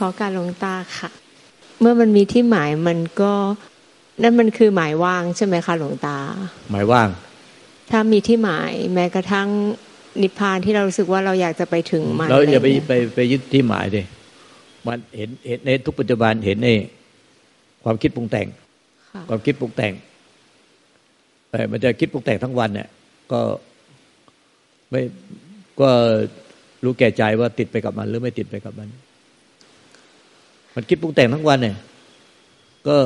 กราบขอการหลวงตาค่ะ เมื่อมันมีที่หมายมันก็นั่นมันคือหมายว่างใช่ไหมคะหลวงตา หมายว่าง ถ้ามีที่หมายแม้กระทั่งนิพพานที่เรารู้สึกว่าเราอยากจะไปถึงมันเราอย่าไปไปไปยึดที่หมายดิมันเห็นเห็นในทุกปัจจุบันเห็นในความคิดปรุงแต่ง ความคิดปรุงแต่งแต่มันจะคิดปรุงแต่งทั้งวันเนี่ยก็ไม่ก็รู้แก่ใจว่าติดไปกับมัน หรือไม่ติดไปกับมัน มันคิดปรุงแต่งทั้งวันเนี่ย ก็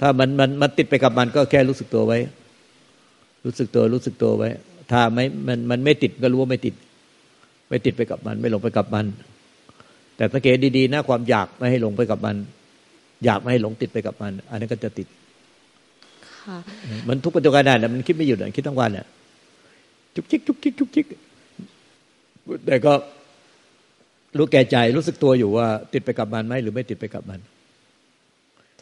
ถ้ามันมันมันติดไปกับมันก็แค่รู้สึกตัวไว้ รู้สึกตัวรู้สึกตัวไว้ ถ้าไม่มันมันไม่ติดก็รู้ว่าไม่ติด ไม่ติดไปกับมัน ไม่หลงไปกับมัน แต่สังเกตดีๆนะความอยากไม่ให้หลงไปกับมัน อยากไม่ให้หลงติดไปกับมัน อันนี้ก็จะติดมันทุกปัจจุบันได้มันคิดไม่หยุดเลยคิดทั้งวันเนี่ยจุกจิกจุกจิกจุกจิกแต่ก็ รู้แก่ใจรู้สึกตัวอยู่ว่า ติดไปกับมันไหมหรือไม่ติดไปกับมัน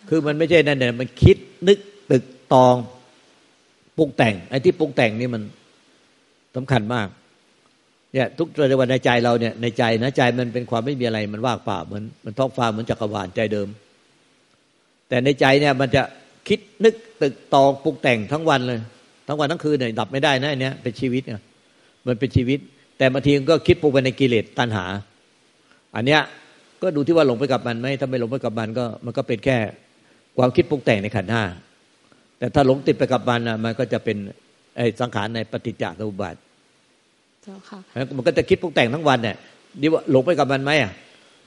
คือมันไม่ใช่นั่นเนี่ยมันคิดนึกตึกตองปรุงแต่งไอ้ที่ปรุงแต่งนี่มันสำคัญมากเนี่ยทุกประวันในใจเราเนี่ยในใจนะใจมันเป็นความไม่มีอะไรมันว่างเปล่าเหมือนมันท้องฟ้าเหมือนจักรวาลใจเดิม แต่ในใจเนี่ยมันจะคิดนึกตึกตองปรุงแต่งทั้งวันเลย ทั้งวันทั้งคืนเนี่ยดับไม่ได้นะอันเนี้ยเป็นชีวิตเนี่ยมันเป็นชีวิต แต่บางทีก็คิดปรุงไปในกิเลสตัณหา อันเนี้ยก็ดูที่ว่าหลงไปกับมันไหมถ้าไม่หลงไปกับมันก็มันก็เป็นแค่ความคิดปรุงแต่งในขันห้าแต่ถ้าหลงติดไปกับมันอะ มันก็จะเป็นไอ้สังขารในปฏิจจสมุปบาทเจ้าค่ะมันก็จะคิดปรุงแต่งทั้งวันเนี่ยดีว่าหลงไปกับมันไหมอะ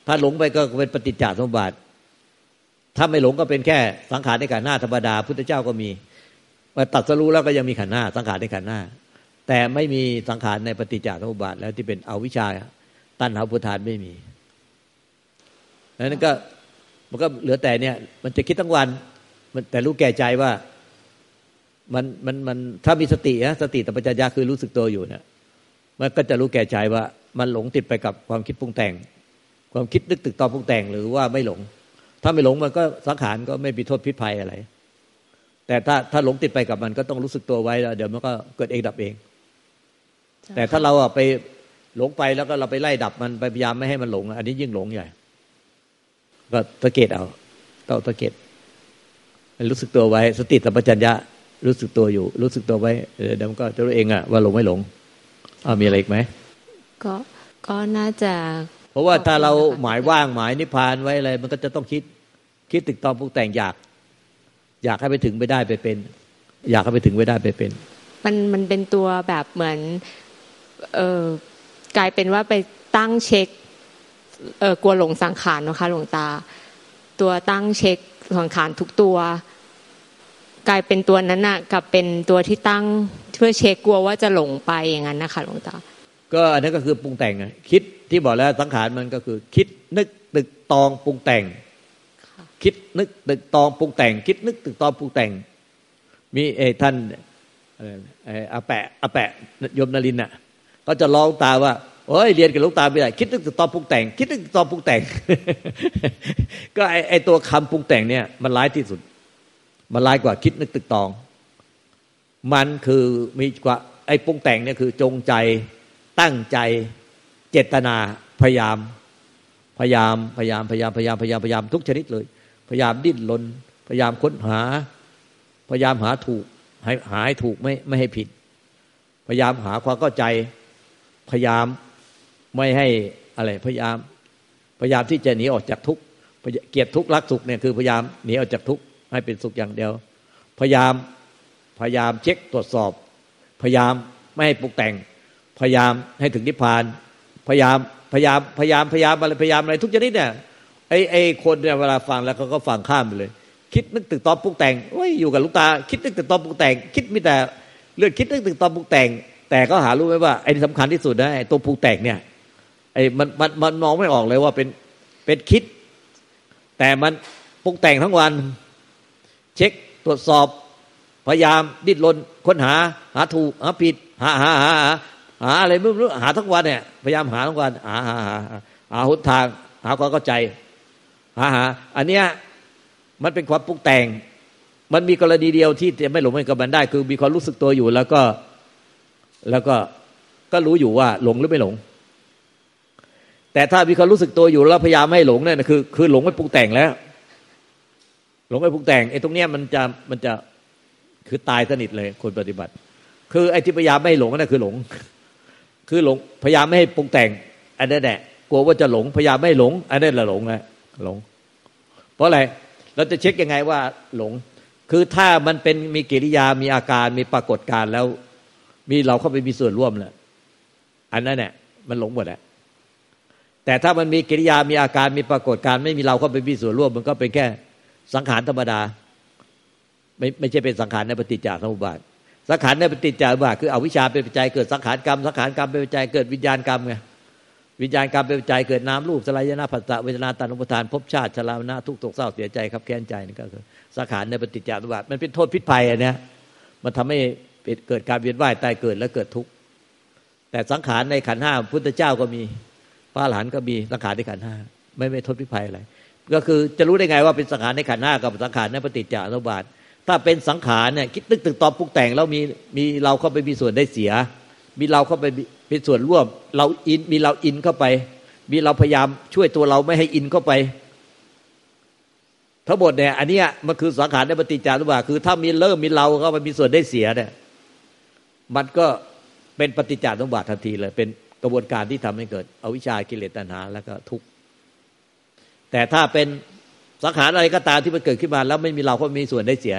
ถ้าหลงไปก็เป็นปฏิจจสมุปบาทถ้าไม่หลงก็เป็นแค่สังขารในขันหน้าธรรมดาพุทธเจ้าก็มีมาตัดสรู้แล้วก็ยังมีขันหน้าสังขารในขันหน้าแต่ไม่มีสังขารในปฏิจจสมุปบาทแล้วที่เป็นอวิชชาตัณหาพุทธานไม่มี นั้นก็มันก็เหลือแต่เนี่ย มันจะคิดทั้งวัน มันแต่รู้แก่ใจว่ามันมันมันถ้ามีสตินะสติตัปัญญาคือรู้สึกตัวอยู่เนี่ยมันก็จะรู้แก่ใจว่า มันหลงติดไปกับความคิดปรุงแต่ง ความคิดนึกตึกตอปรุงแต่งหรือว่าไม่หลง ถ้าไม่หลงมันก็สังขารก็ไม่มีโทษพิษภัยอะไร แต่ถ้าถ้าหลงติดไปกับมันก็ต้องรู้สึกตัวไว้แล้วเดี๋ยวมันก็เกิดเองดับเอง แต่ถ้าเราไปหลงไปแล้วก็เราไปไล่ดับมันไปพยายามไม่ให้มันหลง อันนี้ยิ่งหลงใหญ่ ก็ตะเกตเอาต้องตะเกตรู้สึกตัวไว้ สติสัมปชัญญะ รู้สึกตัวอยู่ รู้สึกตัวไว้เดี๋ยวมันก็จะรู้เองอะว่าหลงไม่หลงอามีอะไรอีกไหมก็ก็น่าจะเพราะว่าถ้าเราหมายว่างหมายนิพพานไว้อะไรมันก็จะต้องคิด คิดติดตอมปรุงแต่งอยาก อยากให้ไปถึงไปได้ไปเป็น อยากให้ไปถึงไปได้ไปเป็น มันมันเป็นตัวแบบเหมือน เออกลายเป็นว่าไปตั้งเช็ค เออกลัวหลงสังขารนะคะ หลวงตา ตัวตั้งเช็คสังขารทุกตัว กลายเป็นตัวนั้นน่ะกับเป็นตัวที่ตั้งเพื่อเช็คกลัวว่าจะหลงไปอย่างนั้นนะคะหลวงตา ก็อันนั้นก็คือปรุงแต่งคิดที่บอกแล้วสังขารมันก็คือ คิดนึกตึกตองปรุงแต่ง คิดนึกตึกตองปรุงแต่ง คิดนึกตึกตองปรุงแต่ง มีเอท่านอาแปะอาแปะยมนรินน่ะ ก็จะร้องตาว่า โอ้ยเรียนกับลูกตาไม่ได้ คิดนึกตึกตองปรุงแต่ง คิดนึกตึกตองปรุงแต่ง ก็ไอไอตัวคำปรุงแต่งเนี่ย มันร้ายที่สุด มันร้ายกว่าคิดนึกตึกตอง มันคือมีกว่าไอปรุงแต่งเนี่ยคือจงใจตั้งใจเจตนาพยายามพยายามพยายามพยายามพยายามพยายามพยายามทุกชนิดเลย พยายามดิ้นรนพยายามค้นหา พยายามหาถูกให้หาให้ถูกไม่ไม่ให้ผิด พยายามหาความเข้าใจพยายาม ไม่ให้อะไรพยายาม พยายามที่จะหนีออกจากทุกข์เกียรติทุกข์รักสุขเนี่ยคือพยายามหนีออกจากทุกข์ให้เป็นสุขอย่างเดียว พยายามพยายามเช็คตรวจสอบ พยายามไม่ให้ปลุกแต่ง พยายามให้ถึงนิพพาน พยายามพยายามพยายามพยายามอะไรพยายามอะไรทุกชนิดเนี่ยไอ้ไอ้คนเนี่ยเวลาฟังแล้วเขาก็ฟังข้ามไปเลย คิดนึกตึกตอนปรุงแต่งโอ้ยอยู่กับลูกตา คิดนึกตึกตอนปรุงแต่ง คิดมีแต่เรื่องคิดนึกตึกตอนปรุงแต่ง แต่ก็หารู้ไหมว่าไอ้ที่สำคัญที่สุดนะไอ้ตัวปรุงแต่งเนี่ย ไอ้มันมันมันมองไม่ออกเลยว่าเป็นเป็นคิด แต่มันปรุงแต่งทั้งวัน เช็คตรวจสอบ พยายามดิ้นรนค้นหา หาถูกหาผิด หาหาหาหาอะไรไม่รู้หาทั้งวันเนี่ยพยายามหาทั้งวันหาหาหาหาหนทาง หาความเข้าใจหาหาอันเนี้ยมันเป็นความปรุงแต่ง มันมีกรณีเดียวที่จะไม่หลงไม่กับมันได้ คือมีความรู้สึกตัวอยู่แล้วก็แล้วก็ก็รู้อยู่ว่าหลงหรือไม่หลง แต่ถ้ามีความรู้สึกตัวอยู่แล้วพยายามไม่หลงเนี่ยคือ คือหลงไม่ปรุงแต่งแล้ว หลงไม่ปรุงแต่งไอ้ตรงเนี้ยมันจะมันจะคือตายสนิทเลยคนปฏิบัติ คือไอ้ที่พยายามไม่หลงนั่นคือหลง คือหลงพยายามไม่ให้ปรุงแต่งอันนั้นแหละกลัวว่าจะหลงพยายามไม่หลง อันนั้นแหละหลงนะหลง เพราะอะไรเราจะเช็คยังไงว่าหลง คือถ้ามันเป็นมีกิริยามีอาการมีปรากฏการแล้ว มีเราเข้าไปมีส่วนร่วมแหละอันนั้นเนี่ยมันหลงหมดแหละ แต่ถ้ามันมีกิริยามีอาการมีปรากฏการไม่มีเราเข้าไปมีส่วนร่วม มันก็เป็นแค่สังขารธรรมดา ไม่ไม่ใช่เป็นสังขารในปฏิจจสมุปบาท สังขารในปฏิจจสมุปบาทคืออวิชชาเป็นปัจจัยเกิดสังขารกรรมสังขารกรรมเป็นปัจจัยเกิดวิญญาณกรรมไงวิญญาณกรรมเป็นปัจจัยเกิดนามรูปสลายนาผัสสะเวทนาตันุปทานภพชาติชรานะทุกข์โศกเศร้าเสียใจครับแค้นใจนี่ก็คือสังขารในปฏิจจสมุปบาทมันเป็นโทษพิษภัยอันนี้มันทำให้เกิดการเวียนว่ายตายเกิดและเกิดทุกข์แต่สังขารในขันห้าพุทธเจ้าก็มี พระหลานก็มีสังขารในขันห้าไม่ไม่ทดพิภัยอะไร ก็คือจะรู้ได้ไงว่าเป็นสังขารในขันห้ากับสังขารในปฏิจจสมุบาท ถ้าเป็นสังขารเนี่ยคิดนึกตึกตอบปรุงแต่งแล้วมีมีเราเข้าไปมีส่วนได้เสีย มีเราเข้าไปเป็นส่วนร่วม เราอินมีเราอินเข้าไป มีเราพยายามช่วยตัวเราไม่ให้อินเข้าไปทั้งหมดเนี่ยอันนี้มันคือสังขารในปฏิจจสมุบาทคือ ถ้ามีเริ่มมีเราเข้าไปมีส่วนได้เสียเนี่ยมันก็เป็นปฏิจจสมุบาททันทีเลยเป็น กระบวนการที่ทำให้เกิด อวิชากิเลสตัณหาแล้วก็ทุกข์แต่ถ้าเป็นสังขารอะไรก็ตามที่มันเกิดขึ้นมา แล้วไม่มีเราก็มีส่วนได้เสีย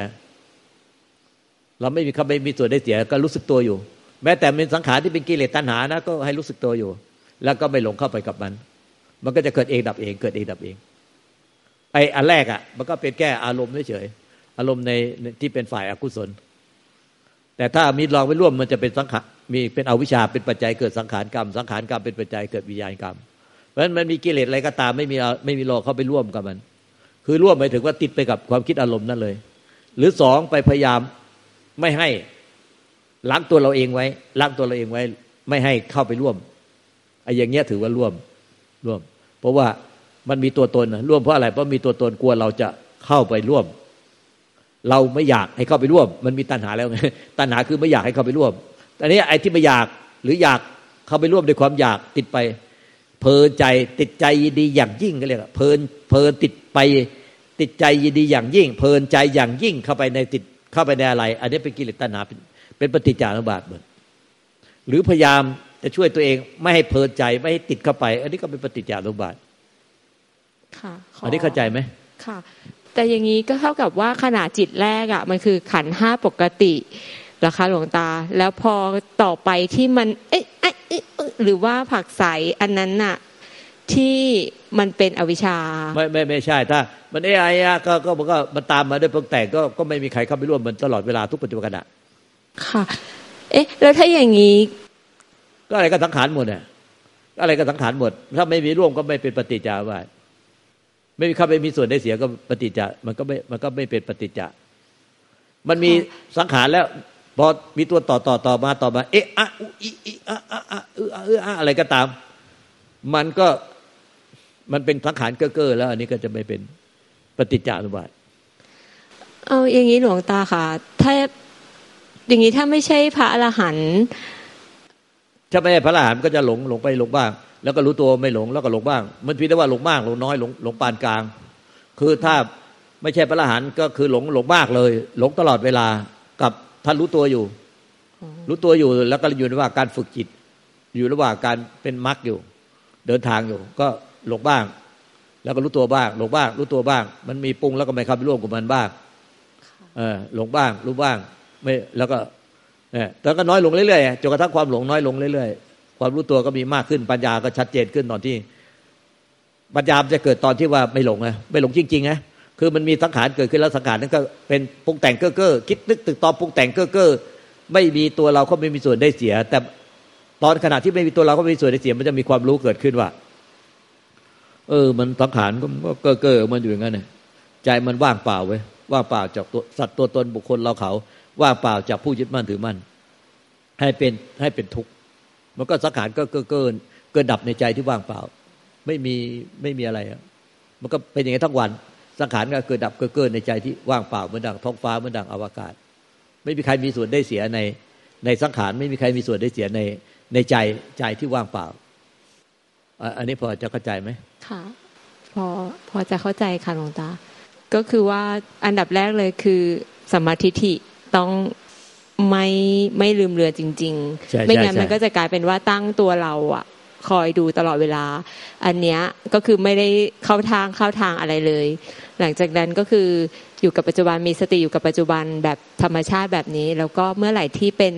เราไม่มีคำไม่มีส่วนได้เสีย ก็รู้สึกตัวอยู่ แม้แต่เป็นสังขารที่เป็นกิเลสตัณหานะก็ให้รู้สึกตัวอยู่ แล้วก็ไม่หลงเข้าไปกับมัน มันก็จะเกิดเองดับเอง เกิดเองดับเองไอ้อันแรกอะ มันก็เป็นแก้อารมณ์เฉยอารมณ์ในที่เป็นฝ่ายอกุศล แต่ถ้ามีลองไปร่วมมันจะเป็นสังขาร มีเป็นอวิชชาเป็นปัจจัยเกิดสังขารกรรม สังขารกรรมเป็นปัจจัยเกิดวิญญาณกรรม เพราะฉะนั้นมันมีกิเลสอะไรก็ตามไม่มีไม่มีรอเข้าไปร่วมกับมัน คือร่วมหมายถึงว่าติดไปกับความคิดอารมณ์นั่นเลย หรือสองไปพยายามไม่ให้ล้างตัวเราเองไว้ล้างตัวเราเองไว้ ไม่ให้เข้าไปร่วมไอ้อย่างเงี้ยถือว่าร่วมร่วม เพราะว่ามันมีตัวตนร่วมเพราะอะไรเพราะมีตัวตนกลัวเราจะเข้าไปร่วม เราไม่อยากให้เข้าไปร่วม มันมีตัณหาแล้วไงตัณหาคือไม่อยากให้เข้าไปร่วม อันนี้ไอ้ที่ไม่อยากหรืออยากเข้าไปร่วมด้วยความอยากติดไป เพลินใจติดใจยินดีอย่างยิ่งก็เรียกเพลินเพลินติดไป ติดใจยินดีอย่างยิ่ง เพลินใจอย่างยิ่งเข้าไปในติดเข้าไปในอะไร อันนี้เป็นกิเลสตัณหาเป็นเป็นปฏิจจานุบาทเหมือนหรือพยายามจะช่วยตัวเองไม่ให้เพลินใจไม่ให้ติดเข้าไป อันนี้ก็เป็นปฏิจจานุบาทค่ะอันนี้เข้าใจไหมค่ะ แต่อย่างนี้ก็เท่ากับว่าขณะจิตแรกอะมันคือขันห้าปกติ หรอคะหลวงตา แล้วพอต่อไปที่มัน เอ๊ะหรือว่าผักใสอันนั้นน่ะที่มันเป็นอวิชชา ไม่ไม่ไม่ใช่ถ้า มันเอ้ไอ้ก็ก็มันก็มันตามมาด้วยพวกแต่งก็ก็ไม่มีใครเข้าไปร่วมมันตลอดเวลาทุกปัจจุบันขณะค่ะ เอ๊ะ แล้วถ้าอย่างนี้ ก็อะไรก็สังขารหมดเนี่ยอะไรก็สังขารหมด ถ้าไม่มีร่วมก็ไม่เป็นปฏิจจาว่าไม่มีเข้าไปมีส่วนได้เสียก็ปฏิจจามันก็ไม่มันก็ไม่เป็นปฏิจจามันมีสังขารแล้ว พอมีตัวต่อต่อต่อมาต่อมา เอะอะอุอีอีอะอะอะเออเอออะไรก็ตาม มันก็มันเป็นสังขารเก้อเก้อแล้ว อันนี้ก็จะไม่เป็นปฏิจจานุบาทเอาอย่างนี้หลวงตาค่ะ ถ้าอย่างนี้ถ้าไม่ใช่พระอรหันต์ถ้าไม่ใช่พระอรหันต์ก็จะหลงหลงไปหลงบ้าง แล้วก็รู้ตัวไม่หลงแล้วก็หลงบ้าง มันพีแต่ว่าหลงมากหลงน้อยหลงหลงปานกลาง คือถ้าไม่ใช่พระอรหันต์ก็คือหลงหลงมากเลย หลงตลอดเวลากับ ท่านรู้ตัวอยู่ รู้ตัวอยู่แล้วก็อยู่ระหว่างการฝึกจิต อยู่ระหว่างการเป็นมรรคอยู่ เดินทางอยู่ ก็หลงบ้าง แล้วก็รู้ตัวบ้าง หลงบ้าง รู้ตัวบ้าง มันมีปรุงแล้วก็ไม่เข้าไปร่วมกับมันบ้างเออหลงบ้าง รู้บ้าง ไม่แล้วก็เนี่ยแล้วก็น้อยลงเรื่อยๆจนกระทั่งความหลงน้อยลงเรื่อยๆความรู้ตัวก็มีมากขึ้นปัญญาก็ชัดเจนขึ้นตอนที่ปัญญาจะเกิดตอนที่ว่าไม่หลงไงไม่หลงจริงๆไง คือมันมีสังขารเกิดขึ้นแล้วสังขารนั้นก็เป็นปรุงแต่งเก้อเก้อคิดนึกตึกตอปรุงแต่งเก้อเก้อไม่มีตัวเราก็ไม่มีส่วนได้เสีย แต่ตอนขณะที่ไม่มีตัวเราก็ไม่มีส่วนได้เสีย มันจะมีความรู้เกิดขึ้นว่า เออ มันสังขารก็เก้อเก้อมันอยู่อย่างนั้นเนี่ยใจมันว่างเปล่าไว้ว่างเปล่าจากตัวสัตว์ตัวตนบุคคลเราเขา ว่างเปล่าจากผู้ยึดมั่นถือมั่นให้เป็นให้เป็นทุกข์มันก็สังขารก็เก้อเก้อเกินดับในใจที่ว่างเปล่า ไม่มีไม่มีอะไรอะมันก็เป็นอย่างนี้ทั้งวัน สังขารก็เกิดดับเกิดในใจที่ว่างเปล่าเหมือนดังท้องฟ้าเหมือนดังอวกาศ ไม่มีใครมีส่วนได้เสียในในสังขารไม่มีใครมีส่วนได้เสียในในใจใจที่ว่างเปล่า อันนี้พอจะเข้าใจไหมค่ะ พอพอจะเข้าใจค่ะหลวงตา ก็คือว่าอันดับแรกเลยคือสมาธิิต้องไม่ไม่ลืมเรือจริง ๆ ไม่งั้นมันก็จะกลายเป็นว่าตั้งตัวเราอะคอยดูตลอดเวลา อันเนี้ยก็คือไม่ได้เข้าทางเข้าทางอะไรเลย หลังจากนั้นก็คืออยู่กับปัจจุบันมีสติอยู่กับปัจจุบันแบบธรรมชาติแบบนี้ แล้วก็เมื่อไหร่ที่เป็น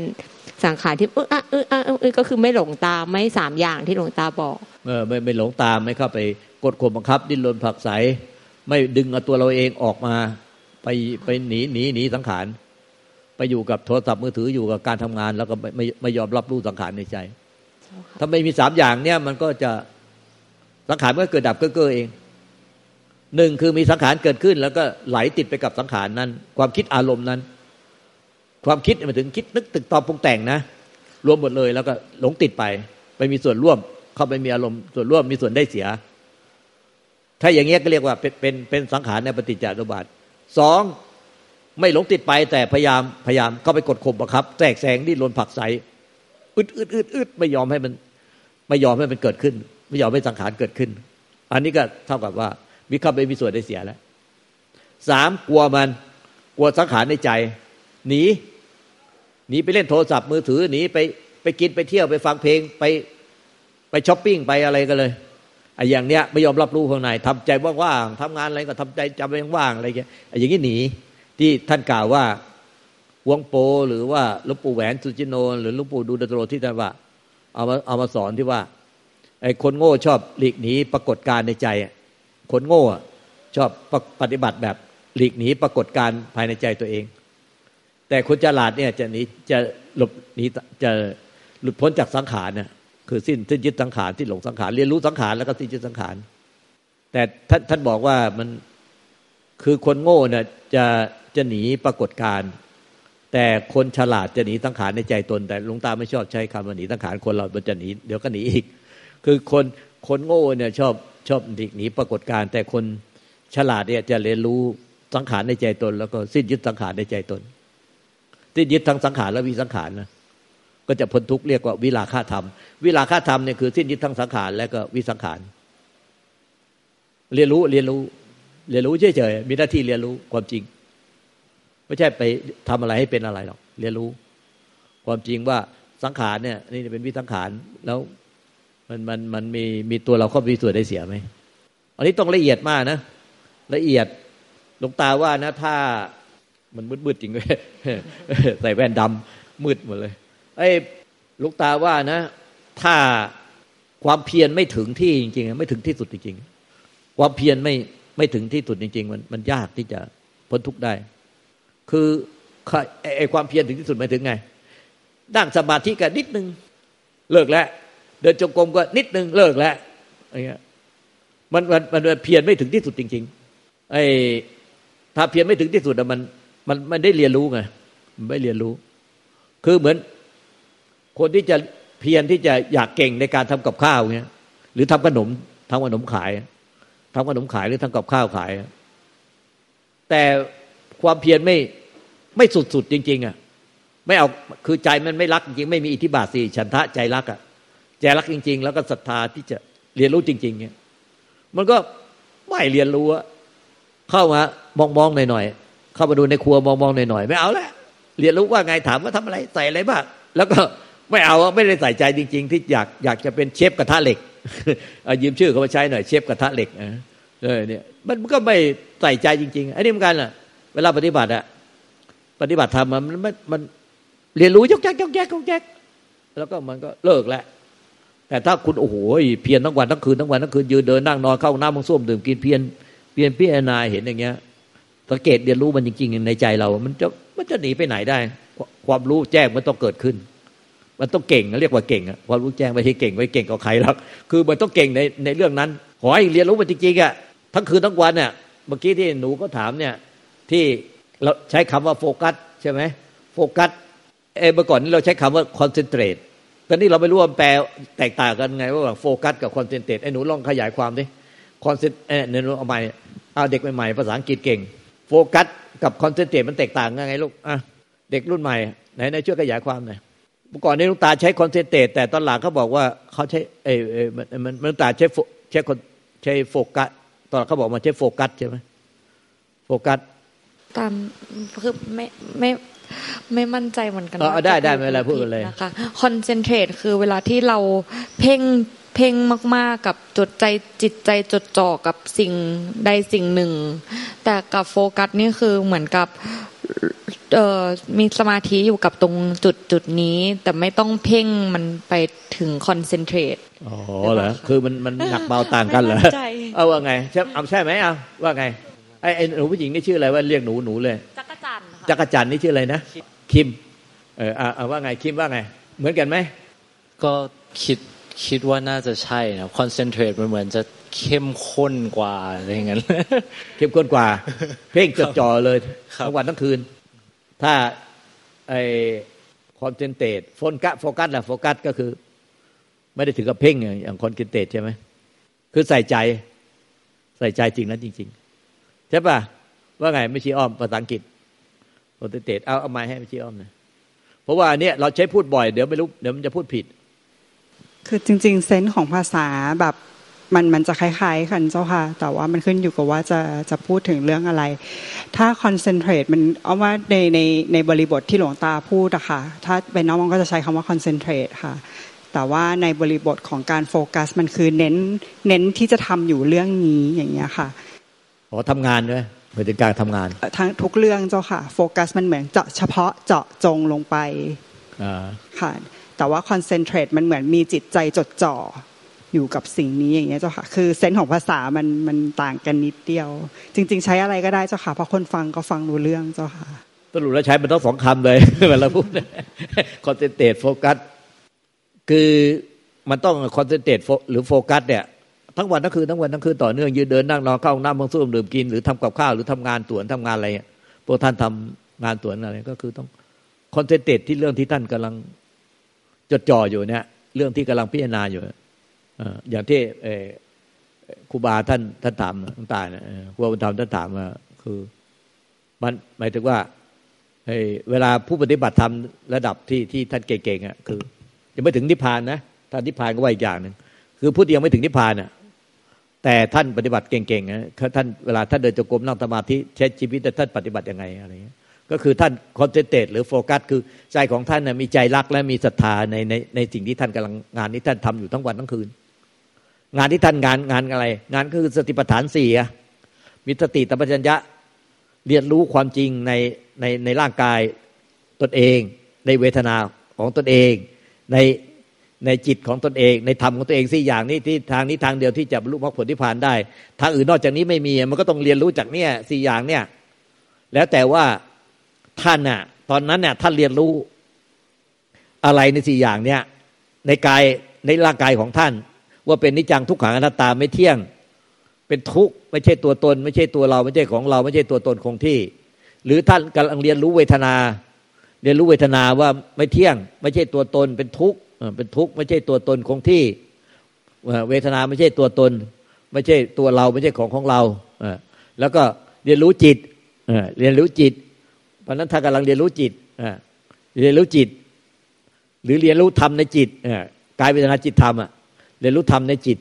สังขารที่เออเออเออเออก็คือไม่หลงตามไม่สามอย่างที่หลวงตาบอกเออไม่ไม่หลงตามไม่เข้าไปกดข่มบังคับ ดิ้นรนผักใสไม่ดึงเอาตัวเราเองออกมา ไปไปหนีหนีหนีสังขารไปอยู่กับโทรศัพท์มือถืออยู่กับการทำงาน แล้วก็ไม่ไม่ไม่ยอมรับรู้สังขารในใจ ถ้าไม่มีสามอย่างเนี่ยมันก็จะสังขารก็เกิดดับก็เกิดเอง หนึ่งคือมีสังขารเกิดขึ้น แล้วก็ไหลติดไปกับสังขารนั้น ความคิดอารมณ์นั้น ความคิดมาถึงคิดนึกตึกตอบปรุงแต่งนะ รวมหมดเลยแล้วก็หลงติดไป ไปมีส่วนร่วม เข้าไปมีอารมณ์ส่วนร่วมมีส่วนได้เสีย ถ้าอย่างเงี้ยก็เรียกว่าเป็นเป็นเป็นสังขารในปฏิจจสมุปบาทสองไม่หลงติดไปแต่พยายามพยายามเข้าไปกดข่มบังคับแทรกแซงดิ้นรนผักใสอึดอึดอึดอึดไม่ยอมให้มัน ไม่ยอมให้มันเกิดขึ้น ไม่ยอมให้สังขารเกิดขึ้น อันนี้ก็เท่ากับว่า มีเข้าไปมีส่วนได้เสียแล้วสามกลัวมัน กลัวสังขารในใจ หนีหนีไปเล่นโทรศัพท์มือถือหนีไปไปกินไปเที่ยวไปฟังเพลงไปไปช้อปปิ้งไปอะไรกันเลยไอ้อย่างเนี้ยไม่ยอมรับรู้ข้างในทำใจว่างๆทำงานอะไรก็ทำใจจำไปว่างอะไรอย่างเงี้ยไอ้อย่างนี้หนีที่ท่านกล่าวว่าวงโป หรือว่าลวงปู่แหวนสุจิโน หรือลวงปู่ดูดโตรที่ท่านว่าเอามาเอามาสอนที่ว่าไอ้คนโง่ชอบหลีกหนีปรากฏการในใจ คนโง่ชอบปฏิบัติแบบหลีกหนีปรากฏการภายในใจตัวเอง แต่คนฉลาดเนี่ยจะหนีจะหลบหนีจะหลุดพ้นจากสังขารเนี่ยคือสิ้นสิ้นยึดสังขารที่หลงสังขารเรียนรู้สังขารแล้วก็สิ้นยึดสังขาร แต่ท่านท่านบอกว่ามันคือคนโง่เนี่ยจะจะหนีปรากฏการ แต่คนฉลาดจะหนีสังขารในใจตน แต่หลวงตาไม่ชอบใช้คำว่าหนีสังขารคนเรามันจะหนีเดี๋ยวก็หนีอีก คือคนคนโง่เนี่ยชอบ ชอบหลีกหนีปรากฏการแต่คนฉลาดเนี่ยจะเรียนรู้สังขารในใจตน แล้วก็สิ้นยึดสังขารในใจตนสิ้นยึดทั้งสังขารและวิสังขารนะก็จะพ้นทุกข์เรียกว่าวิลาฆาธรรม วิลาฆาธรรมเนี่ยคือสิ้นยึดทั้งสังขารและก็วิสังขาร เรียนรู้เรียนรู้ เรียนรู้เฉยๆมีหน้าที่เรียนรู้ความจริง ไม่ใช่ไปทำอะไรให้เป็นอะไรหรอกเรียนรู้ ความจริงว่าสังขารเนี่ยนี่เป็นวิสังขารแล้ว มันมันมันมีมีตัวเราเข้าไปส่วนได้เสียไหมอันนี้ต้องละเอียดมากนะ ละเอียดหลวงตาว่านะ ถ้ามันมืดๆจริงเลยใส่แว่นดำมืดหมดเลย ไอ้ลวงตาว่านะ ถ้าความเพียรไม่ถึงที่จริงๆไม่ถึงที่สุดจริงๆความเพียรไม่ไม่ถึงที่สุดจริง ๆ มันมันยากที่จะพ้นทุกข์ได้ คือไอ้ความเพียรถึงที่สุดหมายถึงไงนั่งสมาธิกันนิดนึง เลิกแล้ว เดินจงกรมก็นิดนึงเลิกแล้วอะไรเงี้ยมันมันมันเพียรไม่ถึงที่สุดจริง ๆ ไอ้ถ้าเพียรไม่ถึงที่สุดมันมันมันได้เรียนรู้ไงมันไม่เรียนรู้ คือเหมือนคนที่จะเพียรที่จะอยากเก่งในการทำกับข้าวเงี้ย หรือทำขนมทำขนมขายทำขนมขายหรือทำกับข้าวขาย แต่ความเพียรไม่ไม่สุดๆจริง ๆอะไม่เอาคือใจมันไม่รักจริงไม่มีอิทธิบาทสี่ฉันทะใจรักอะ ใจรักจริง ๆ แล้วก็ศรัทธาที่จะเรียนรู้จริง ๆ เนี่ย มันก็ไม่เรียนรู้เข้ามามองๆหน่อยๆเข้ามาดูในครัวมองๆหน่อยๆไม่เอาแล้วเรียนรู้ว่าไงถามว่าทำอะไรใส่อะไรบ้างแล้วก็ไม่เอาไม่ได้ใส่ใจจริง ๆ ที่อยากอยากจะเป็นเชฟกระทะเหล็กยืมชื่อเขามาใช้หน่อยเชฟกระทะเหล็กเออเนี่ยมันก็ไม่ใส่ใจจริง ๆ อันนี้เหมือนกันล่ะ เวลาปฏิบัติอะปฏิบัติธรรมมันมันมันเรียนรู้ยกแยกยกแยกยกแยกแล้วก็มันก็เลิกแล้ว แต่ถ้าคุณโอ้โหเพียรทั้งวันทั้งคืนทั้งวันทั้งคืนยืนเดินนั่งนอนเข้าน้ำมังส้วมดื่มกินเพียรเพียรพิจารณาเห็นอย่างเงี้ยสังเกตเรียนรู้มันจริงๆในใจเรา มันจะมันจะหนีไปไหนได้ ความรู้แจ้งมันต้องเกิดขึ้น มันต้องเก่งเรียกว่าเก่งอะความรู้แจ้งไม่ใช่เก่งไม่เก่งกับใครหรอกคือมันต้องเก่งในในเรื่องนั้นขอให้เรียนรู้มันจริงๆอะทั้งคืนทั้งวันเนี่ยเมื่อกี้ที่หนูก็ถามเนี่ยที่เราใช้คำว่าโฟกัสใช่ไหมโฟกัสเอเมื่อก่อนนี้เราใช้คำว่า concentrate ตอนนี้เราไม่รู้ว่าแปลแตกต่างกันไง ว่าโฟกัสกับ concentrate ไอ้หนูลองขยายความดิ concen เอ้เนี่ยหนูเอาใหม่เอาเด็กใหม่ๆภาษาอังกฤษเก่ง โฟกัสกับ concentrate มันแตกต่างกันไงลูกอะเด็กรุ่นใหม่ไหนไหนช่วยขยายความหน่อยเมื่อก่อนนี้หลวงตาใช้ concentrate แต่ตอนหลังเขาบอกว่าเขาใช้เอเอมันมันหลวงตาใช้ใช้ใช้โฟกัสตอนเขาบอกมาใช้โฟกัสใช่ไหมโฟกัสตามคือไม่ไม่ ไม่มั่นใจเหมือนกันอ๋อได้ได้ไม่เป็นไรพูดกันเลยนะคะ concentrate คือเวลาที่เราเพ่งเพ่งมาก ๆ กับจดใจจิตใจจดจ่อกับสิ่งใดสิ่งหนึ่ง แต่กับโฟกัสนี่คือเหมือนกับเอ่อมีสมาธิอยู่กับตรงจุดจุดนี้ แต่ไม่ต้องเพ่งมันไปถึงคอนเซนเทรตอ๋อเหรอคือมันมันหนักเบาต่างกันเหรอเอาว่าไงใช่เอาใช่ไหมเอาว่าไงไอ้ไอ้หนูผู้หญิงนี่ชื่ออะไรว่าเรียกหนูหนูเลยจักร จันจักรจันนี่ชื่ออะไรนะ คิม เออเอาว่าไงคิมว่าไง เหมือนกันไหม ก็คิดคิดว่าน่าจะใช่นะคอนเซนเทรตมันเหมือนจะเข้มข้นกว่าอะไรอย่างนั้นเข้มข้นกว่า เพ่งจดจ่อเลยทั้งวันทั้งคืน ถ้าไอ concentrate focus focus แหละโฟกัสก็คือ ไม่ได้ถึงกับเพ่งอย่าง concentrate ใช่ไหมคือใส่ใจใส่ใจจริงนะจริง ๆ ใช่ป่ะ ว่าไงแม่ชีอ้อมภาษาอังกฤษ concentrate เอาเอาไมค์ให้แม่ชีอ้อมนะเพราะว่าอันนี้เราใช้พูดบ่อยเดี๋ยวไม่รู้เดี๋ยวมันจะพูดผิด คือจริง ๆ sense ของภาษาแบบมันมันจะคล้ายๆกันเจ้าค่ะ แต่ว่ามันขึ้นอยู่กับว่าจะจะพูดถึงเรื่องอะไร ถ้า concentrate มันเอาว่าในในในบริบทที่หลวงตาพูดอะค่ะ ถ้าเป็นน้องก็จะใช้คำว่า concentrate ค่ะ แต่ว่าในบริบทของการโฟกัส มันคือเน้นเน้นที่จะทำอยู่เรื่องนี้อย่างเงี้ยค่ะอ๋อทำงานด้วยเหมือนการทำงานทั้งทุกเรื่องเจ้าค่ะ โฟกัสมันเหมือนเจาะเฉพาะเจาะจงลงไปค่ะแต่ว่า concentrate มันเหมือนมีจิตใจจดจ่ออยู่กับสิ่งนี้อย่างเงี้ยเจ้าค่ะ คือ sense ของภาษามันมันต่างกันนิดเดียว จริง ๆ ใช้อะไรก็ได้เจ้าค่ะเพราะคนฟังก็ฟังรู้เรื่องเจ้าค่ะสรุปแล้วใช้มันต้องสองคำเลยเวลาพูด concentrate focus คือมันต้อง concentrate หรือโฟกัสเนี่ย ทั้งวันทั้งคืนทั้งวันทั้งคืนต่อเนื่องยืนเดินนั่งนอนเข้าห้องน้ำมังสู้ดื่มกิน หรือทำกับข้าวหรือทำงานตวนทำงานอะไรพวกท่านทำงานตวนอะไรก็คือต้องคอนเซนเทรตที่เรื่องที่ท่านกำลังจดจ่ออยู่เนี่ย เรื่องที่กำลังพิจารณาอยู่อย่างที่ครูบาท่านท่านถามตั้งตาเนี่ยครูบาบุญธรรมท่านถามว่าคือ มันหมายถึงว่าเวลาผู้ปฏิบัติธรรมระดับที่ที่ท่านเก่งๆอะคือยังไม่ถึงนิพพานนะท่านนิพพานก็ว่าอีกอย่างหนึ่งคือผู้ที่ยังไม่ถึงนิพพานอะ แต่ท่านปฏิบัติเก่งๆนะท่านเวลาท่านเดินจงกรมนั่งสมาธิใช้ชีวิตแต่ท่านปฏิบัติยังไงอะไรเงี้ยก็คือท่านคอนเซนเทรตหรือโฟกัสคือใจของท่านนะมีใจรักและมีศรัทธาในในในสิ่งที่ท่านกำลังงานที่ท่านทำอยู่ทั้งวันทั้งคืน งานที่ท่านงานงานอะไร งานก็คือสติปัฏฐานสี่มีสติตัปัญญะเรียนรู้ความจริงในในในร่างกายตนเอง ในเวทนาของตนเอง ใน ในจิตของตนเอง ในธรรมของตัวเองสี่อย่างนี้ที่ทางนี้ทางเดียวที่จะบรรลุมรรคผลที่ผ่านได้ ทางอื่นนอกจากนี้ไม่มีมันก็ต้องเรียนรู้จากเนี่ยสี่อย่างเนี่ย แล้วแต่ว่าท่านน่ะ ตอนนั้นเนี่ยท่านเรียนรู้อะไรในสี่อย่างเนี่ย ในกายในร่างกายของท่าน ว่าเป็นนิจังทุกขังอนัตตาไม่เที่ยง เป็นทุกข์ไม่ใช่ตัวตน ไม่ใช่ตัวเรา ไม่ใช่ของเรา ไม่ใช่ตัวตนคงที่ หรือท่านกำลังเรียนรู้เวทนา เรียนรู้เวทนาว่าไม่เที่ยง ไม่ใช่ตัวตนเป็นทุกข์ เป็นทุกข์ไม่ใช่ตัวตนคงที่เวทนาไม่ใช่ตัวตน ไม่ใช่ตัวเราไม่ใช่ของของเราแล้วก็เรียนรู้จิตเรียนรู้จิตเพราะนั้นถ้ากำลังเรียนรู้จิตเรียนรู้จิต หรือเรียนรู้ธรรมในจิตกายเวทนาจิตธรรมเรียนรู้ธรรมในจิต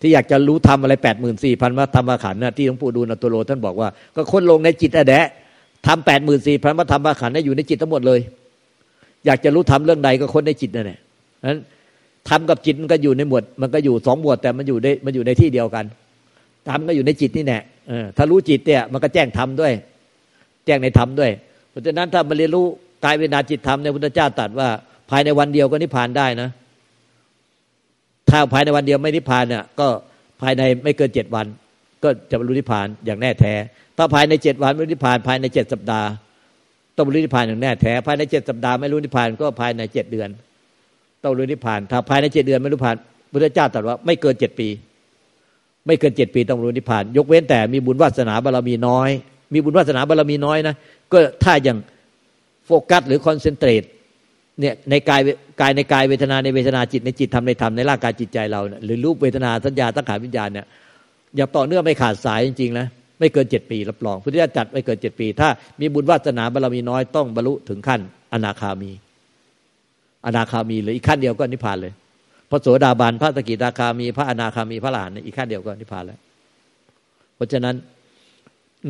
ที่อยากจะรู้ธรรมอะไรแปดหมื่นสี่พันวัธรรมขันธ์ที่หลวงปู่ดูลตุโลท่านบอกว่า ก็ค้นลงในจิตอะแดะทำแปดหมื่นสี่พันวัธรรมขันธ์อยู่ในจิตทั้งหมดเลย อยากจะรู้ธรรมเรื่องใดก็ค้นในจิตนั่นแหละนั้นทำกับจิตมันก็อยู่ในหมวด มันก็อยู่สองหมวดแต่มันอยู่ในมันอยู่ในที่เดียวกันธรรมก็อยู่ในจิตนี่แหละถ้ารู้จิตเนี่ยมันก็แจ้งธรรมด้วย แจ้งในธรรมด้วย เพราะฉะนั้นถ้ามาเรียนรู้กายเวนาจิตธรรมในพุทธเจ้าตรัสว่า ภายในวันเดียวก็นิพพานได้นะ ถ้าภายในวันเดียวไม่นิพพานเนี่ยก็ภายในไม่เกินเจ็ดวัน ก็จะบรรลุนิพพานอย่างแน่แท้ ถ้าภายในเจ็ดวันไม่นิพพานภายในเจ็ดสัปดาห์ ต้องรรลุนิพพานอย่างแน่แท้ภายในเจ็ดสัปดาห์ไม่รู้นิพพานก็ภายในเจ็ดเดือน ต้องรรลุนิพพาน ถ้าภายในเจ็ดเดือนไม่รู้นิพพานพุทธเจ้าตรัสว่าไม่เกินเจ็ดปี ไม่เกินเจ็ดปีต้องรรลุนิพพาน ยกเว้นแต่มีบุญวาสนาบารมีน้อย มีบุญวาสนาบารรมีน้อยนะก็ถ้าอย่างโฟกัสหรือคอนเซนเทรตเนี่ยในกายกายในกายเวทนาในเวทนาจิตในจิตทำในธรรมในร่างกายจิตใจเราเนี่ยหรือรูปเวทนาสัญญาตั้งขาวิญญาณเนี่ยอย่างต่อเนื่องไม่ขาดสายจริงๆนะ ไม่เกินเจ็ดปีรับรองพุทธิยถาจัดไม่เกินเจ็ดปี ถ้ามีบุญวาสนาบารมีน้อยต้องบรรลุถึงขั้นอนาคามี อนาคามีเลยอีกขั้นเดียวก็นิพพานเลยพระโสดาบันพระสกิทาคามี พระอนาคามีพระหลานอีกขั้นเดียวก็นิพพานแล้ว เพราะฉะนั้น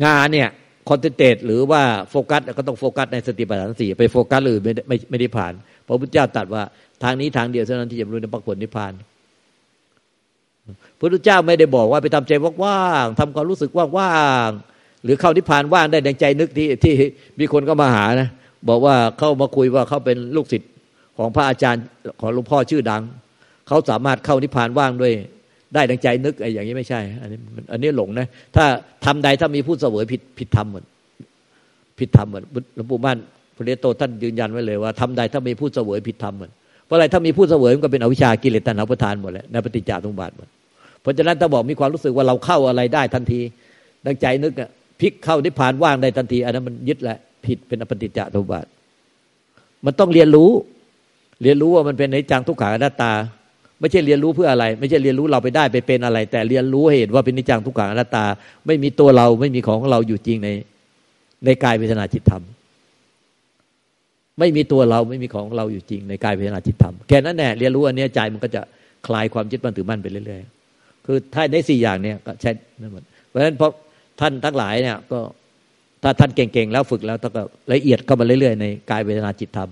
งานเนี่ยคอนเทนเตหรือว่าโฟกัสก็ต้องโฟกัสในสติปัฏฐานสี่ไปโฟกัสหรือไม่ไม่ไม่ได้ผ่านพระพุทธเจ้าตรัสว่าทางนี้ทางเดียวเท่านั้นที่จะรู้ในปรากฏนิพพาน พระพุทธเจ้าไม่ได้บอกว่าไปทำใจว่างๆทำความรู้สึกว่างๆหรือเข้านิพพานว่างได้ดังใจนึกที่ที่มีคนก็มาหานะบอกว่าเข้ามาคุยว่าเขาเป็นลูกศิษย์ของพระอาจารย์ของหลวงพ่อชื่อดัง เขาสามารถเข้านิพพานว่างด้วย ได้ดังใจนึกไอ้อย่างนี้ไม่ใช่ อันนี้อันนี้หลงนะ ถ้าทำใดถ้ามีผู้เสวยผิดผิดธรรมหมดผิดธรรมหมดหลวงปู่มั่นพระเดชโตท่านยืนยันไว้เลยว่าทำใดถ้ามีผู้เสวยผิดธรรมหมด ราะอะไรถ้ามีผู้เสวยมันก็เป็นอวิชากิเลสตัณหาประทานหมดแล้วในปฏิจจสมุปบาทหมดเพราะฉะนั้นถ้าบอกมีความรู้สึกว่าเราเข้าอะไรได้ทันที ดังใจนึกอะพลิกเข้านิพพานว่างได้ทันที อันนั้นมันยึดแหละผิดเป็นอปฏิจจสมุปบาท มันต้องเรียนรู้ เรียนรู้ว่ามันเป็นในจังทุกขังอนัตตา ไม่ใช่เรียนรู้เพื่ออะไร ไม่ใช่เรียนรู้เราไปได้ไปเป็นอะไร แต่เรียนรู้เหตุว่าเป็นนิจังทุกขังอนัตตา ไม่มีตัวเราไม่มีของของเราอยู่จริงในในกายเวทนาจิตธรรม ไม่มีตัวเราไม่มีของเราอยู่จริงในกายเวทนาจิตธรรมแค่นั้นแหละเรียนรู้อันนี้ใจมันก็จะคลายความยึดมั่นถือมั่นไปเรื่อยๆ คือถ้าได้สี่อย่างเนี่ยก็ใช้นั่นหมดเพราะฉะนั้นพอท่านทั้งหลายเนี่ยก็ถ้าท่านเก่งๆแล้วฝึกแล้วต้องละเอียดเข้ามาเรื่อยๆ ในกายเวทนาจิตธรรม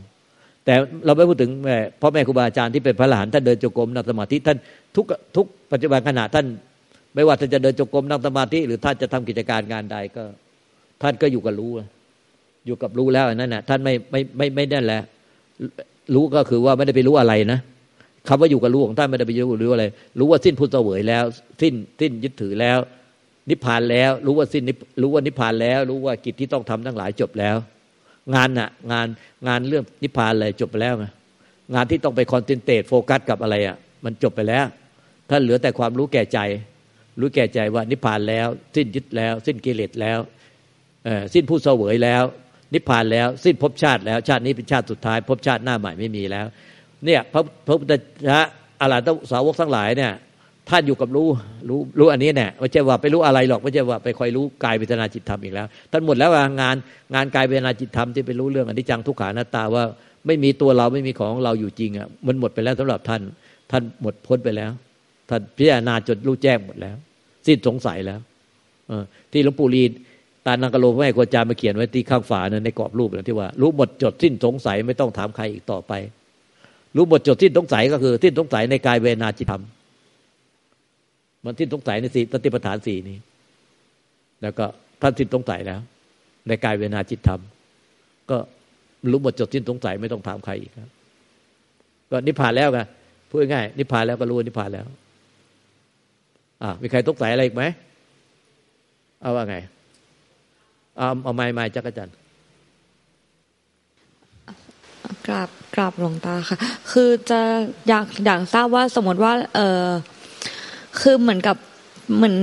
แต่เราไม่พูดถึงแม่พ่อแม่ครูบาอาจารย์ที่เป็นพระหลานท่านเดินจงกรมนั่งสมาธิท่านทุกทุกปัจจุบันขณะท่าน ไม่ว่าท่านจะเดินจงกรมนั่งสมาธิหรือท่านจะทำกิจการงานใดก็ ท่านก็อยู่กับรู้ อยู่กับรู้แล้วนั่นแหะท่านไม่ไม่ไม่ไม่นั่นแหละ รู้ก็คือว่าไม่ได้ไปรู้อะไรนะคำว่าอยู่กับรู้ของท่านไม่ได้ไปรู้รู้อะไร รู้ว่าสิ้นพุทธเสวยแล้ว สิ้นสิ้นยึดถือแล้ว นิพพานแล้ว รู้ว่าสิ้นรู้ว่านิพพานแล้ว รู้ว่ากิจที่ต้องทำทั้งหลายจบแล้ว งานน่ะ งานงานเรื่องนิพพานเลยจบไปแล้วไงงานที่ต้องไป concentrate focus กับอะไรอะมันจบไปแล้วท่านเหลือแต่ความรู้แก่ใจ รู้แก่ใจว่านิพพานแล้ว สิ้นยึดแล้ว สิ้นกิเลสแล้วสิ้นผู้เสวยแล้ว นิพพานแล้ว สิ้นภพชาติแล้ว ชาตินี้เป็นชาติสุดท้ายภพชาติหน้าใหม่ไม่มีแล้ว เนี่ยพระพระพุทธเจ้าอรหันตสาวกทั้งหลายเนี่ยท่านอยู่กับรู้รู้รู้อันนี้เนี่ยไม่ใช่ว่าไปรู้อะไรหรอกไม่ใช่ว่าไปคอยรู้กายเวทนาจิตธรรมอีกแล้วท่านหมดแล้วงานงานกายเวทนาจิตธรรมที่ไปรู้เรื่องอนิจจังทุกขานาตาว่าไม่มีตัวเราไม่มีของเราอยู่จริงอะมันหมดไปแล้วสำหรับท่าน ท่านหมดพ้นไปแล้ว ท่านพิจารณาจนรู้แจ้งหมดแล้ว สิ้นสงสัยแล้วอที่หลวงปู่ลี ตานังกะโลพระแม่ครูอาจาร์มาเขียนไว้ที่ข้างฝานะในกรอบรูปนะที่ว่า รู้หมดจดสิ้นสงสัยไม่ต้องถามใครอีกต่อไป รู้หมดจดสิ้นสงสัยก็คือสิ้นสงสัยในกายเวนาจิตธรรม มันสิ้นสงสัยในสี่สติปัฏฐานสี่นี้ แล้วก็ท่านสิ้นสงสัยแล้ว ในกายเวนาจิตธรรม ก็รู้หมดจดสิ้นสงสัยไม่ต้องถามใครอีกครับก็นิพพานแล้วไงพูดง่ายนิพพานแล้วก็รู้นิพพานแล้ว อ่ามีใครสงสัยอะไรอีกไหมเอาว่าไง เอาเอาไม้ไม้จักรจันกราบกราบหลวงตาค่ะ คือจะอยากอยากทราบว่าสมมติว่า เออคือเหมือนกับเหมือน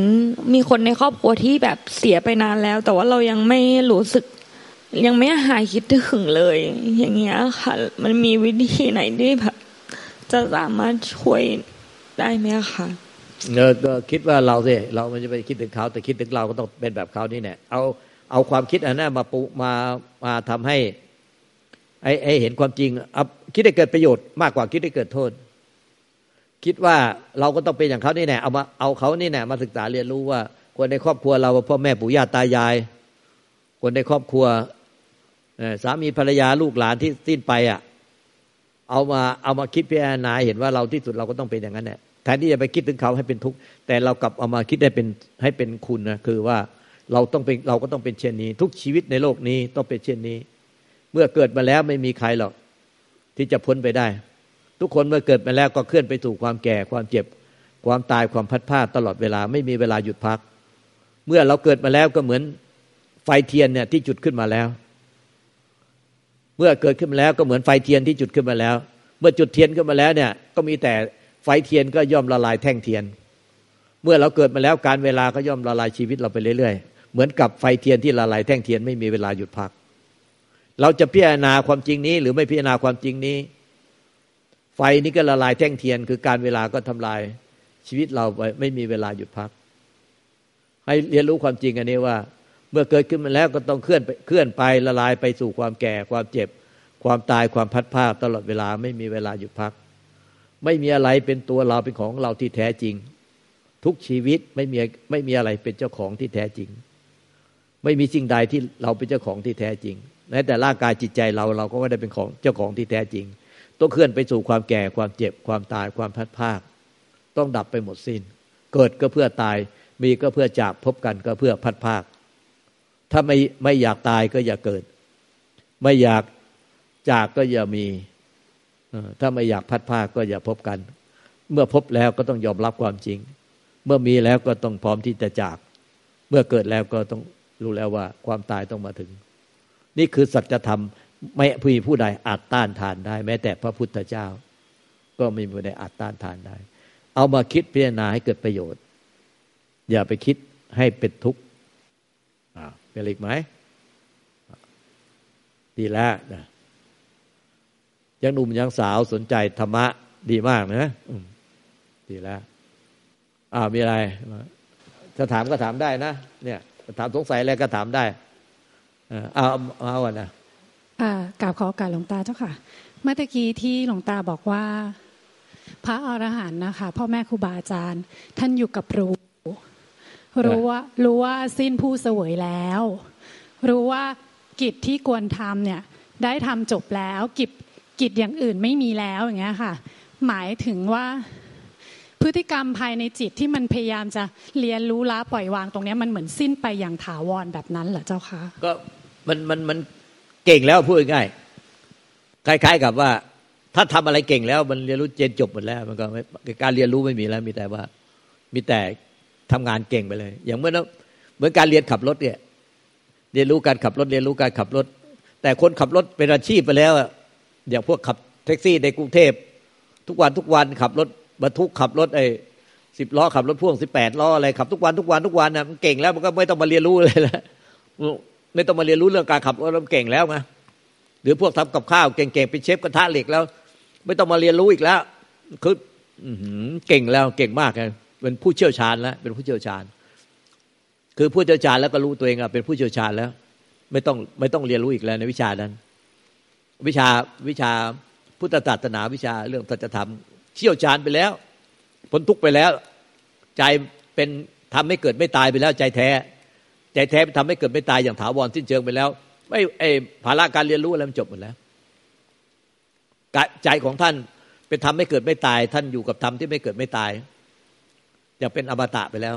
มีคนในครอบครัวที่แบบเสียไปนานแล้ว แต่ว่าเรายังไม่รู้สึก ยังไม่หายคิดถึงเลย อย่างเงี้ยค่ะ มันมีวิธีไหนที่แบบจะสามารถช่วยได้ไหมคะเออคิดว่าเราสิเรามันจะไปคิดถึงเขาแต่คิดถึงเราก็ต้องเป็นแบบเขานี่แน่เอา เอาความคิดอันนั้นมาปุมามาทำให้ไอ้ไอเห็นความจริงเอาคิดได้เกิดประโยชน์มากกว่าคิดได้เกิดโทษ คิดว่าเราก็ต้องเป็นอย่างเขานี่แน่เอามาเอาเขานี่แน่มาศึกษาเรียนรู้ว่าคนในครอบครัวเราพ่อแม่ปู่ย่าตายาย คนในครอบครัวสามีภรรยาลูกหลานที่สิ้นไปอะ เอามาเอามาคิดพิจารณาเห็นว่าเราที่สุดเราก็ต้องเป็นอย่างนั้นแหละแทนที่จะไปคิดถึงเขาให้เป็นทุกข์แต่เรากลับเอามาคิดได้เป็นให้เป็นคุณนะคือว่า เราต้องเป็นเราก็ต้องเป็นเช่นนี้ ทุกชีวิตในโลกนี้ต้องเป็นเช่นนี้ เมื่อเกิดมาแล้วไม่มีใครหรอก ที่จะพ้นไปได้ ทุกคนเมื่อเกิดมาแล้วก็เคลื่อนไปสู่ความแก่ความเจ็บ ความตายความพัดพาตลอดเวลาไม่มีเวลาหยุดพัก เมื่อเราเกิดมาแล้วก็เหมือนไฟเทียนเนี่ยที่จุดขึ้นมาแล้ว เมื่อเกิดขึ้นมาแล้วก็เหมือนไฟเทียนที่จุดขึ้นมาแล้ว เมื่อจุดเทียนขึ้นมาแล้วเนี่ยก็มีแต่ไฟเทียนก็ย่อมละลายแท่งเทียน เมื่อเราเกิดมาแล้วกาลเวลาก็ย่อมละลายชีวิตเราไปเรื่อยๆ เหมือนกับไฟเทียนที่ละลายแท่งเทียนไม่มีเวลาหยุดพัก เราจะพิจารณาความจริงนี้ หรือไม่พิจารณาความจริงนี้ ไฟนี้ก็ละลายแท่งเทียน คือกาลเวลาก็ทำลายชีวิตเราไปไม่มีเวลาหยุดพัก ให้เรียนรู้ความจริงอันนี้ว่า เมื่อเกิดขึ้นมาแล้วก็ต้องเคลื่อนไปเคลื่อนไปละลายไปสู่ความแก่ ความเจ็บ ความตายความพัดภาคตลอดเวลาไม่มีเวลาหยุดพัก ไม่มีอะไรเป็นตัวเราเป็นของเราที่แท้จริง ทุกชีวิตไม่มีไม่มีอะไรเป็นเจ้าของที่แท้จริง ไม่มีสิ่งใดที่เราเป็นเจ้าของที่แท้จริงแม้แต่ร่างกายจิตใจเราเราก็ไม่ได้เป็นของเจ้าของที่แท้จริง ต้องเคลื่อนไปสู่ความแก่ความเจ็บความตายความพัดภาค ต้องดับไปหมดสิน้น เกิดก็เพื่อตายมีก็เพื่อจากพบกันก็เพื่อพัดภาค ถ้าไม่ไม่อยากตายก็อย่าเกิด ไม่อยากจากก็อย่ามีถ้าไม่อยากพัดภาคก็อย่าพบกัน เมื่อพบแล้วก็ต้องยอมรับความจริง เมื่อมีแล้วก็ต้องพร้อมที่จะจาก เมื่อเกิดแล้วก็ต้อง รู้แล้วว่าความตายต้องมาถึง นี่คือสัจธรรมไม่ผู้ผู้ใดอาจต้านทานได้ แม้แต่พระพุทธเจ้า ก็ไม่มีผู้ใดอาจต้านทานได้ เอามาคิดพิจารณาให้เกิดประโยชน์ อย่าไปคิดให้เป็นทุกข์เป็นอีกไหมดีแล้วนะยังหนุ่มยังสาวสนใจธรรมะดีมากนะดีแล้วอ้ามีอะไรถ้าถามก็ถามได้นะ เนี่ย ถามสงสัยอะไรก็ถามได้เอาเอาอะนะกราบขอโอกาสหลวงตาเจ้าค่ะ เมื่อกี้ที่หลวงตาบอกว่า พระอรหันต์นะคะ พ่อแม่ครูบาอาจารย์ ท่านอยู่กับรู้รู้ว่ารู้ว่าสิ้นผู้เสวยแล้ว รู้ว่ากิจที่ควรทำเนี่ย ได้ทำจบแล้ว กิจกิจอย่างอื่นไม่มีแล้วอย่างเงี้ยค่ะ หมายถึงว่า พฤติกรรมภายในจิตที่มันพยายามจะเรียนรู้ละปล่อยวางตรงนี้มันเหมือนสิ้นไปอย่างถาวรแบบนั้นเหรอเจ้าคะก็มันมันมันเก่งแล้วพูดง่ายคล้าย ๆ กับว่า ถ้าทำอะไรเก่งแล้ว มันเรียนรู้เจนจบหมดแล้ว มันก็การเรียนรู้ไม่มีแล้ว มีแต่ว่า มีแต่ทำงานเก่งไปเลย อย่างเมื่อเหมือนการเรียนขับรถเนี่ย เรียนรู้การขับรถ เรียนรู้การขับรถ แต่คนขับรถเป็นอาชีพไปแล้วอย่างพวกขับแท็กซี่ในกรุงเทพ ทุกวันทุกวันขับรถ บรรทุกขับรถไอ้สิบล้อขับรถพ่วงสิบแปดล้ออะไรขับทุกวันทุกวันทุกวันนะมันเก่งแล้วมันก็ไม่ต้องมาเรียนรู้เลยละไม่ต้องมาเรียนรู้เรื่องการขับรถมันเก่งแล้วไงหรือพวกทำกับข้าวเก่งๆเป็นเชฟกระทะเหล็กแล้ว ไม่ต้องมาเรียนรู้อีกแล้วคือเก่งแล้วเก่งมากเลยเป็นผู้เชี่ยวชาญแล้วเป็นผู้เชี่ยวชาญ คือผู้เชี่ยวชาญแล้วก็รู้ตัวเองอะเป็นผู้เชี่ยวชาญแล้ว ไม่ต้องไม่ต้องเรียนรู้อีกแล้วในวิชานั้น วิชาวิชาพุทธศาสนาวิชาเรื่องสัจธรรม เชี่ยวชาญไปแล้วพ้นทุกไปแล้ว ใจเป็นทำให้เกิดไม่ตายไปแล้ว ใจแท้ ใจแท้ทำให้เกิดไม่ตายอย่างถาวรสิ้นเชิงไปแล้ว ไม่ไอภาระการเรียนรู้อะไรมันจบหมดแล้วใจของท่านเป็นทำให้เกิดไม่ตาย ท่านอยู่กับธรรมที่ไม่เกิดไม่ตายอย่างเป็นอมตะไปแล้ว